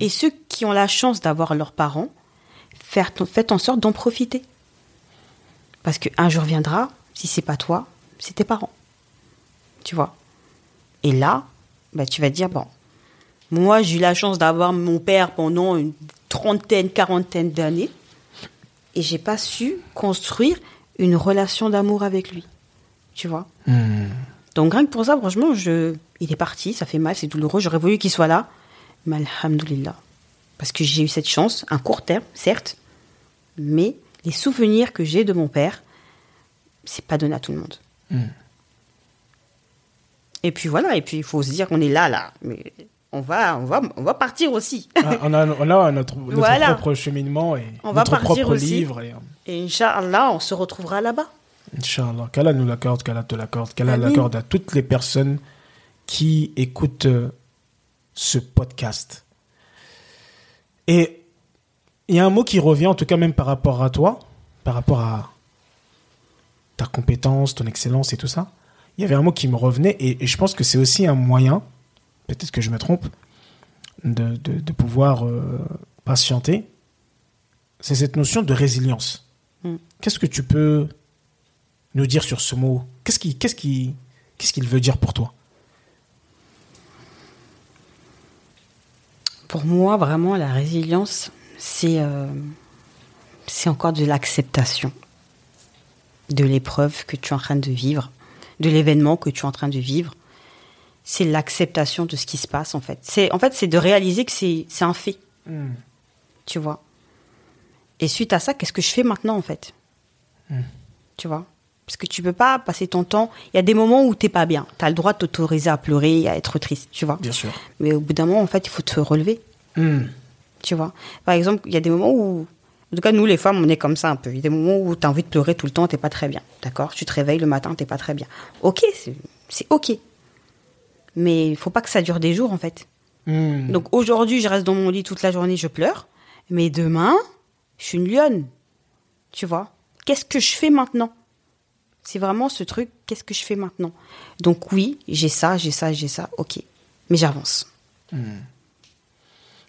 Speaker 2: Et ceux qui ont la chance d'avoir leurs parents, faites en sorte d'en profiter. Parce qu'un jour viendra, si c'est pas toi, c'est tes parents. Tu vois. Et là, bah, tu vas te dire, bon, moi j'ai eu la chance d'avoir mon père pendant une trentaine, quarantaine d'années, et j'ai pas su construire une relation d'amour avec lui. Tu vois.
Speaker 1: Mm.
Speaker 2: Donc rien que pour ça, franchement, je... il est parti, ça fait mal, c'est douloureux. J'aurais voulu qu'il soit là, mais alhamdoulilah. Parce que j'ai eu cette chance, un court terme, certes, mais les souvenirs que j'ai de mon père, c'est pas donné à tout le monde.
Speaker 1: Mm.
Speaker 2: Et puis voilà, et puis il faut se dire qu'on est là, là, mais on va, on va, on va partir aussi.
Speaker 1: Ah, on, a, on a notre, notre
Speaker 2: Voilà.
Speaker 1: propre cheminement et
Speaker 2: On va
Speaker 1: notre
Speaker 2: partir
Speaker 1: propre
Speaker 2: aussi.
Speaker 1: livre. Et,
Speaker 2: Et Inch'Allah, on se retrouvera là-bas.
Speaker 1: Inch'Allah, qu'Allah nous l'accorde, qu'Allah te l'accorde, qu'Allah l'accorde à toutes les personnes qui écoutent euh, ce podcast. Et il y a un mot qui revient, en tout cas même par rapport à toi, par rapport à ta compétence, ton excellence et tout ça. Il y avait un mot qui me revenait et, et je pense que c'est aussi un moyen, peut-être que je me trompe, de, de- de pouvoir euh, patienter. C'est cette notion de résilience.
Speaker 2: Mm.
Speaker 1: Qu'est-ce que tu peux nous dire sur ce mot? Qu'est-ce qui, qu'est-ce qui, qu'il veut dire pour toi?
Speaker 2: Pour moi, vraiment, la résilience, c'est euh, c'est encore de l'acceptation de l'épreuve que tu es en train de vivre, de l'événement que tu es en train de vivre. C'est l'acceptation de ce qui se passe, en fait. C'est En fait, c'est de réaliser que c'est c'est un fait, tu vois. Et suite à ça, qu'est-ce que je fais maintenant, en fait? Tu vois Parce que tu peux pas passer ton temps... Il y a des moments où t'es pas bien. Tu as le droit de t'autoriser à pleurer, à être triste, tu vois.
Speaker 1: Bien sûr.
Speaker 2: Mais au bout d'un moment, en fait, il faut te relever. Tu vois Par exemple, il y a des moments où. En tout cas, nous, les femmes, on est comme ça un peu. Il y a des moments où tu as envie de pleurer tout le temps, t'es pas très bien. D'accord? Tu te réveilles le matin, t'es pas très bien. Ok, c'est- ok. Mais il faut pas que ça dure des jours en fait.
Speaker 1: Hmm.
Speaker 2: Donc aujourd'hui, je reste dans mon lit toute la journée, je pleure. Mais demain, je suis une lionne. Tu vois? Qu'est-ce que je fais maintenant? C'est vraiment ce truc, qu'est-ce que je fais maintenant? Donc oui, j'ai ça, j'ai ça, j'ai ça, ok. Mais j'avance.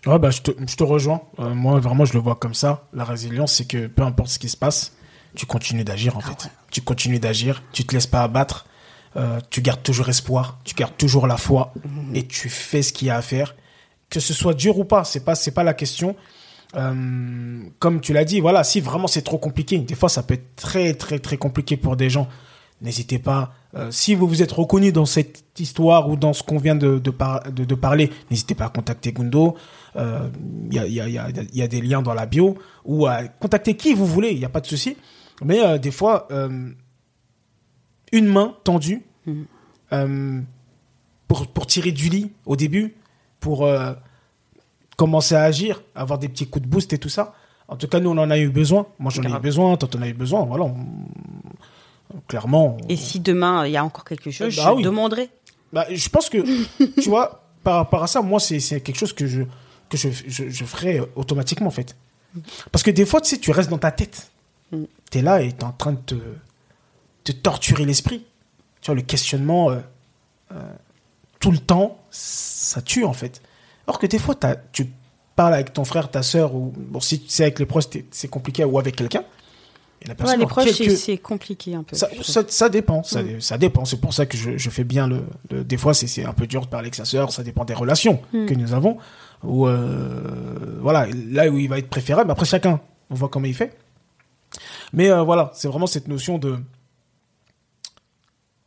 Speaker 1: Ouais, bah, je te, je te rejoins. Euh, moi, vraiment, je le vois comme ça. La résilience, c'est que peu importe ce qui se passe, tu continues d'agir, en fait. Tu continues d'agir, tu te laisses pas abattre, euh, tu gardes toujours espoir, tu gardes toujours la foi, et tu fais ce qu'il y a à faire. Que ce soit dur ou pas, c'est pas, c'est pas la question. Euh, comme tu l'as dit, voilà, si vraiment c'est trop compliqué, des fois, ça peut être très, très, très compliqué pour des gens. N'hésitez pas. Euh, si vous vous êtes reconnu dans cette histoire ou dans ce qu'on vient de, de, par- de- de parler, n'hésitez pas à contacter Gundo. Euh, Il y, a, il y, a, y, a, il y a des liens dans la bio ou à contacter qui vous voulez, il n'y a pas de souci. Mais euh, des fois, euh, une main tendue euh, pour, pour tirer du lit au début, pour euh, commencer à agir, avoir des petits coups de boost et tout ça. En tout cas, nous, on en a eu besoin. Moi, j'en ai eu besoin, toi, t'en as eu besoin. Voilà, on- clairement.
Speaker 2: Et si demain, il y a encore quelque chose,
Speaker 1: Bah
Speaker 2: je
Speaker 1: oui.
Speaker 2: demanderai.
Speaker 1: bah, je pense que, tu vois, par rapport à ça, moi, c'est c'est quelque chose que je, que je, je, euh, automatiquement, en fait. Parce que des fois, tu sais, tu restes dans ta tête.
Speaker 2: Mm.
Speaker 1: Tu es là et tu es en train de te, te torturer l'esprit. Tu vois, le questionnement, euh, euh, tout le temps, ça tue, en fait. Alors que des fois, tu parles avec ton frère, ta soeur, ou bon, si c'est avec les proches, c'est compliqué, ou avec quelqu'un. Et la
Speaker 2: Ouais,
Speaker 1: personne,
Speaker 2: les
Speaker 1: en
Speaker 2: proches, c'est-
Speaker 1: quelques-
Speaker 2: c'est compliqué un peu.
Speaker 1: ça, ça, ça dépend, ça,
Speaker 2: Mm.
Speaker 1: ça dépend. C'est pour ça que je, je fais bien le. le- des fois, c'est- un peu dur de parler avec sa sœur. Ça dépend des relations
Speaker 2: Mm.
Speaker 1: que nous avons. Ou euh, voilà, là où il va être préférable. Après, chacun, on voit comment il fait. Mais euh, voilà, c'est vraiment cette notion de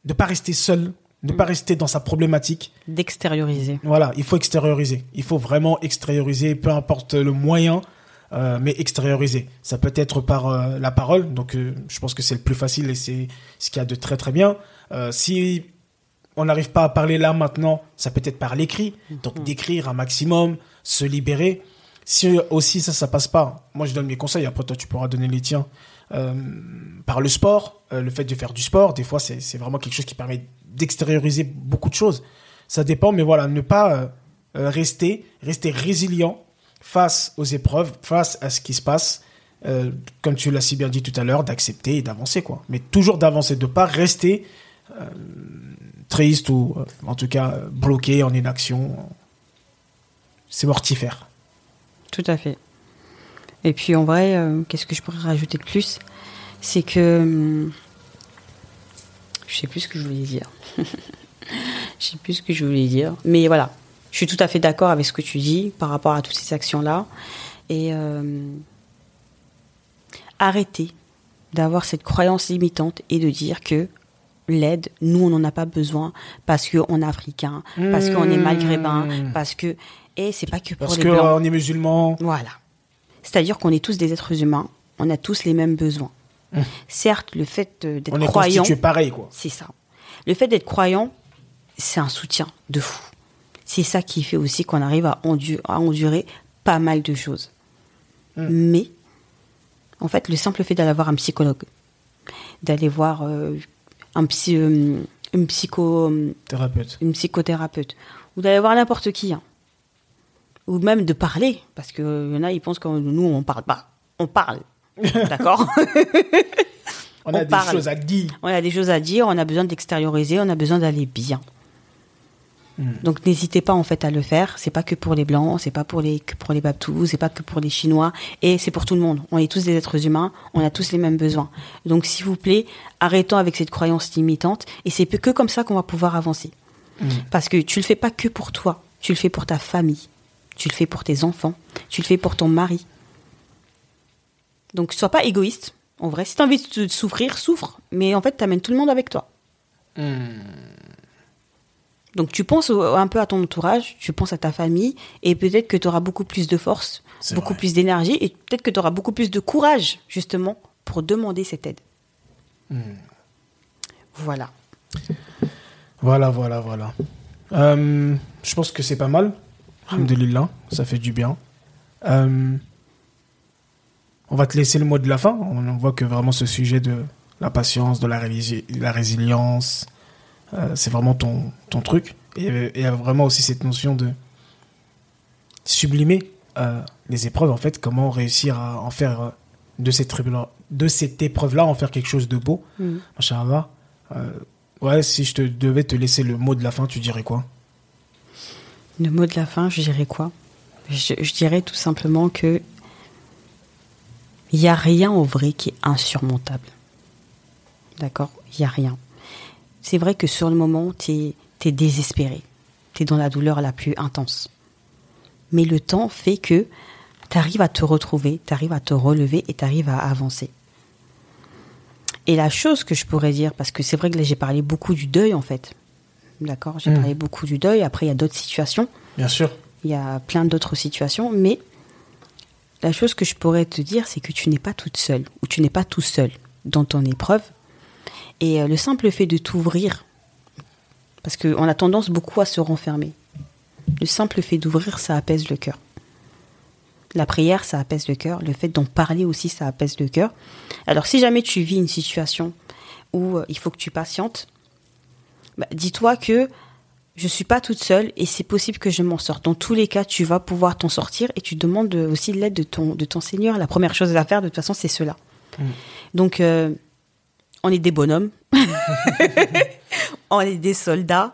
Speaker 1: de pas rester seul, de
Speaker 2: Mm.
Speaker 1: pas rester dans sa problématique.
Speaker 2: D'extérioriser.
Speaker 1: Voilà, il faut extérioriser. Il faut vraiment extérioriser, peu importe le moyen, euh, mais extérioriser. Ça peut être par euh, la parole, donc euh, je pense que c'est le plus facile et c'est ce qu'il y a de très très bien. Si on n'arrive pas à parler là maintenant, ça peut être par l'écrit, donc d'écrire un maximum, se libérer. Si aussi ça, ça passe pas, moi je donne mes conseils, après toi tu pourras donner les tiens. Par le sport, le fait de faire du sport, des fois c'est vraiment quelque chose qui permet d'extérioriser beaucoup de choses. Ça dépend, mais voilà, ne pas rester, rester résilient face aux épreuves, face à ce qui se passe, euh, comme tu l'as si bien dit tout à l'heure, d'accepter et d'avancer, quoi. Mais toujours d'avancer, de pas rester euh, triste ou euh, en tout cas bloqué en inaction. C'est mortifère.
Speaker 2: Tout à fait. Et puis en vrai, qu'est-ce que je pourrais rajouter de plus? C'est que. hum, je sais plus ce que je voulais dire. [LAUGHS] je sais plus ce que je voulais dire. Mais voilà, je suis tout à fait d'accord avec ce que tu dis par rapport à toutes ces actions-là. Et euh, arrêter d'avoir cette croyance limitante et de dire que l'aide, nous, on n'en a pas besoin parce qu'on est africain, parce qu'on est maghrébin,
Speaker 1: Mmh.
Speaker 2: parce que. Et c'est pas que pour
Speaker 1: Parce
Speaker 2: les
Speaker 1: que
Speaker 2: blancs.
Speaker 1: euh, on est musulman.
Speaker 2: Voilà. C'est-à-dire qu'on est tous des êtres humains, on a tous les mêmes besoins. Certes, le fait
Speaker 1: On
Speaker 2: d'être
Speaker 1: est
Speaker 2: croyant,
Speaker 1: constitué pareil, quoi.
Speaker 2: c'est ça. Le fait d'être croyant, c'est un soutien de fou. C'est ça qui fait aussi qu'on arrive à, endu- à endurer pas mal de choses. Mais, en fait, le simple fait d'aller voir un psychologue, d'aller voir euh, un psy, euh, une, psycho,
Speaker 1: Thérapeute.
Speaker 2: une psychothérapeute, ou d'aller voir n'importe qui, hein. ou même de parler, parce qu'il y en a, ils pensent que nous, on parle pas. On parle. [LAUGHS] D'accord?
Speaker 1: On,
Speaker 2: On
Speaker 1: a des choses à dire.
Speaker 2: On a des choses à dire, on a besoin d'extérioriser, on a besoin d'aller bien. Donc n'hésitez pas en fait à le faire. C'est pas que pour les blancs, c'est pas pour les que pour les babtous, c'est pas que pour les chinois, et c'est pour tout le monde. On est tous des êtres humains, on a tous les mêmes besoins. Donc s'il vous plaît, arrêtons avec cette croyance limitante, et c'est que comme ça qu'on va pouvoir avancer. Parce que tu le fais pas que pour toi, tu le fais pour ta famille, tu le fais pour tes enfants, tu le fais pour ton mari. Donc sois pas égoïste. En vrai, si tu as envie de souffrir, souffre, mais en fait, tu amènes tout le monde avec toi. Donc tu penses un peu à ton entourage, tu penses à ta famille, et peut-être que tu auras beaucoup plus de force, beaucoup
Speaker 1: vrai.
Speaker 2: plus d'énergie, et peut-être que tu auras beaucoup plus de courage, justement, pour demander cette aide. Voilà.
Speaker 1: Voilà, voilà, voilà. Euh, je pense que c'est pas mal. Alhamdulillah, ça fait du bien. Euh, on va te laisser le mot de la fin. On voit que vraiment ce sujet de la patience, de la, rési- la résilience, c'est vraiment ton, ton truc. Et il y a vraiment aussi cette notion de sublimer euh, les épreuves, en fait, comment réussir à en faire euh, de cette, de cette épreuve-là, en faire quelque chose de beau.
Speaker 2: Mm.
Speaker 1: Euh, ouais, si je te devais te laisser le mot de la fin, tu dirais quoi?
Speaker 2: Le mot de la fin, je dirais quoi? Je, je dirais tout simplement que il n'y a rien en vrai qui est insurmontable. D'accord? Il n'y a rien. C'est vrai que sur le moment, tu es, désespéré. Tu es dans la douleur la plus intense. Mais le temps fait que tu arrives à te retrouver, tu arrives à te relever et tu arrives à avancer. Et la chose que je pourrais dire, parce que c'est vrai que là j'ai parlé beaucoup du deuil en fait. D'accord? J'ai
Speaker 1: Mm.
Speaker 2: parlé beaucoup du deuil. Après, il y a d'autres situations.
Speaker 1: Bien sûr.
Speaker 2: Il y a plein d'autres situations, mais la chose que je pourrais te dire, c'est que tu n'es pas toute seule, ou tu n'es pas tout seul dans ton épreuve. Et euh, le simple fait de t'ouvrir, parce qu'on a tendance beaucoup à se renfermer, le simple fait d'ouvrir, ça apaise le cœur. La prière, ça apaise le cœur. Le fait d'en parler aussi, ça apaise le cœur. Alors, si jamais tu vis une situation où euh, il faut que tu patientes, bah, dis-toi que je suis pas toute seule et c'est possible que je m'en sorte. Dans tous les cas, tu vas pouvoir t'en sortir et tu demandes aussi l'aide de ton, de ton Seigneur. La première chose à faire, de toute façon, c'est cela.
Speaker 1: Mm.
Speaker 2: Donc, euh, on est des bonhommes. [LAUGHS] on est des soldats.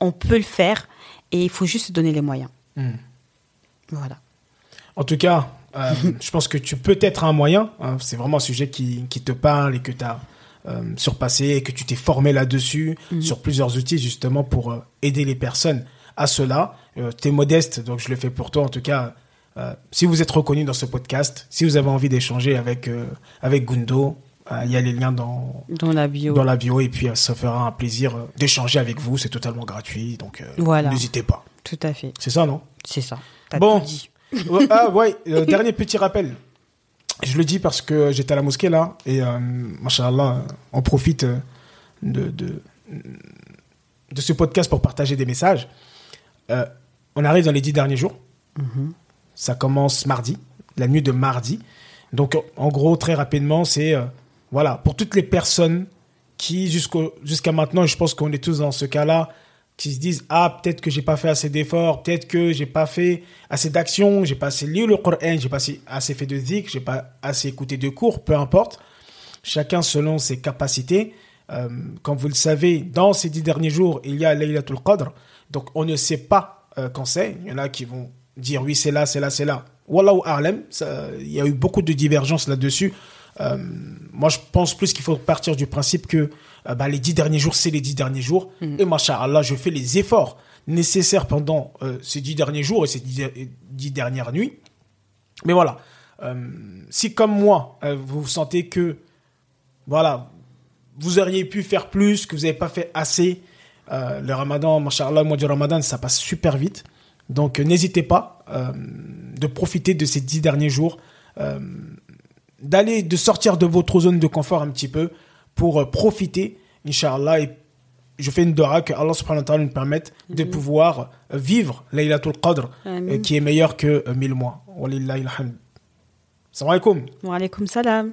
Speaker 2: On peut le faire et il faut juste se donner les moyens.
Speaker 1: Mm.
Speaker 2: Voilà.
Speaker 1: En tout cas, euh, je pense que tu peux être un moyen. hein. c'est vraiment un sujet qui, qui te parle et que tu as surpassé et que tu t'es formé là-dessus sur plusieurs outils justement pour euh, aider les personnes à cela. tu es modeste, donc je le fais pour toi. En tout cas, euh, si vous êtes reconnu dans ce podcast, si vous avez envie d'échanger avec, euh, avec Gundo, euh, il y a les liens dans,
Speaker 2: Dans la bio.
Speaker 1: dans la bio et puis euh, ça fera un plaisir euh, d'échanger avec vous. C'est totalement gratuit, donc euh,
Speaker 2: Voilà.
Speaker 1: n'hésitez pas.
Speaker 2: Tout à fait.
Speaker 1: C'est ça, non?
Speaker 2: C'est ça. T'as
Speaker 1: Bon.
Speaker 2: tout dit.
Speaker 1: Ah ouais, euh, [LAUGHS] dernier petit rappel. Je le dis parce que j'étais à la mosquée là et euh, machallah, euh, on profite euh, de, de de ce podcast pour partager des messages. Euh, on arrive dans les dix derniers jours. Ça commence mardi, la nuit de mardi. Donc en gros, très rapidement, c'est euh, voilà pour toutes les personnes qui jusqu'à maintenant, je pense qu'on est tous dans ce cas-là, qui se disent ah peut-être que j'ai pas fait assez d'efforts, peut-être que j'ai pas fait assez d'actions, j'ai pas assez lu le Coran, j'ai pas assez, fait de zik, j'ai pas assez écouté de cours, peu importe. Chacun selon ses capacités. Euh, comme vous le savez, dans ces dix derniers jours, il y a Laylatul Qadr. Donc on ne sait pas euh, quand c'est. Il y en a qui vont dire oui c'est là, c'est là, c'est là. Wallahu a'lam. Il y a eu beaucoup de divergences là-dessus. Euh, moi, je pense plus qu'il faut partir du principe que euh, bah, les dix derniers jours, c'est les dix derniers jours. Et machallah, je fais les efforts nécessaires pendant euh, ces dix derniers jours et ces dix, dix dernières nuits. Mais voilà, euh, si comme moi, euh, vous sentez que, voilà, vous auriez pu faire plus, que vous n'avez pas fait assez, euh, le ramadan, machallah, le mois du ramadan, ça passe super vite. Donc n'hésitez pas euh, de profiter de ces dix derniers jours, euh, d'aller, de sortir de votre zone de confort un petit peu pour euh, profiter, Inch'Allah, et je fais une dora que Allah subhanahu wa ta'ala nous permette de pouvoir euh, vivre Laylatul Qadr, euh, qui est meilleur que euh, 1000 mois. Walillahi alhamd. Salam alaikum.
Speaker 2: Wa alaykoum salam.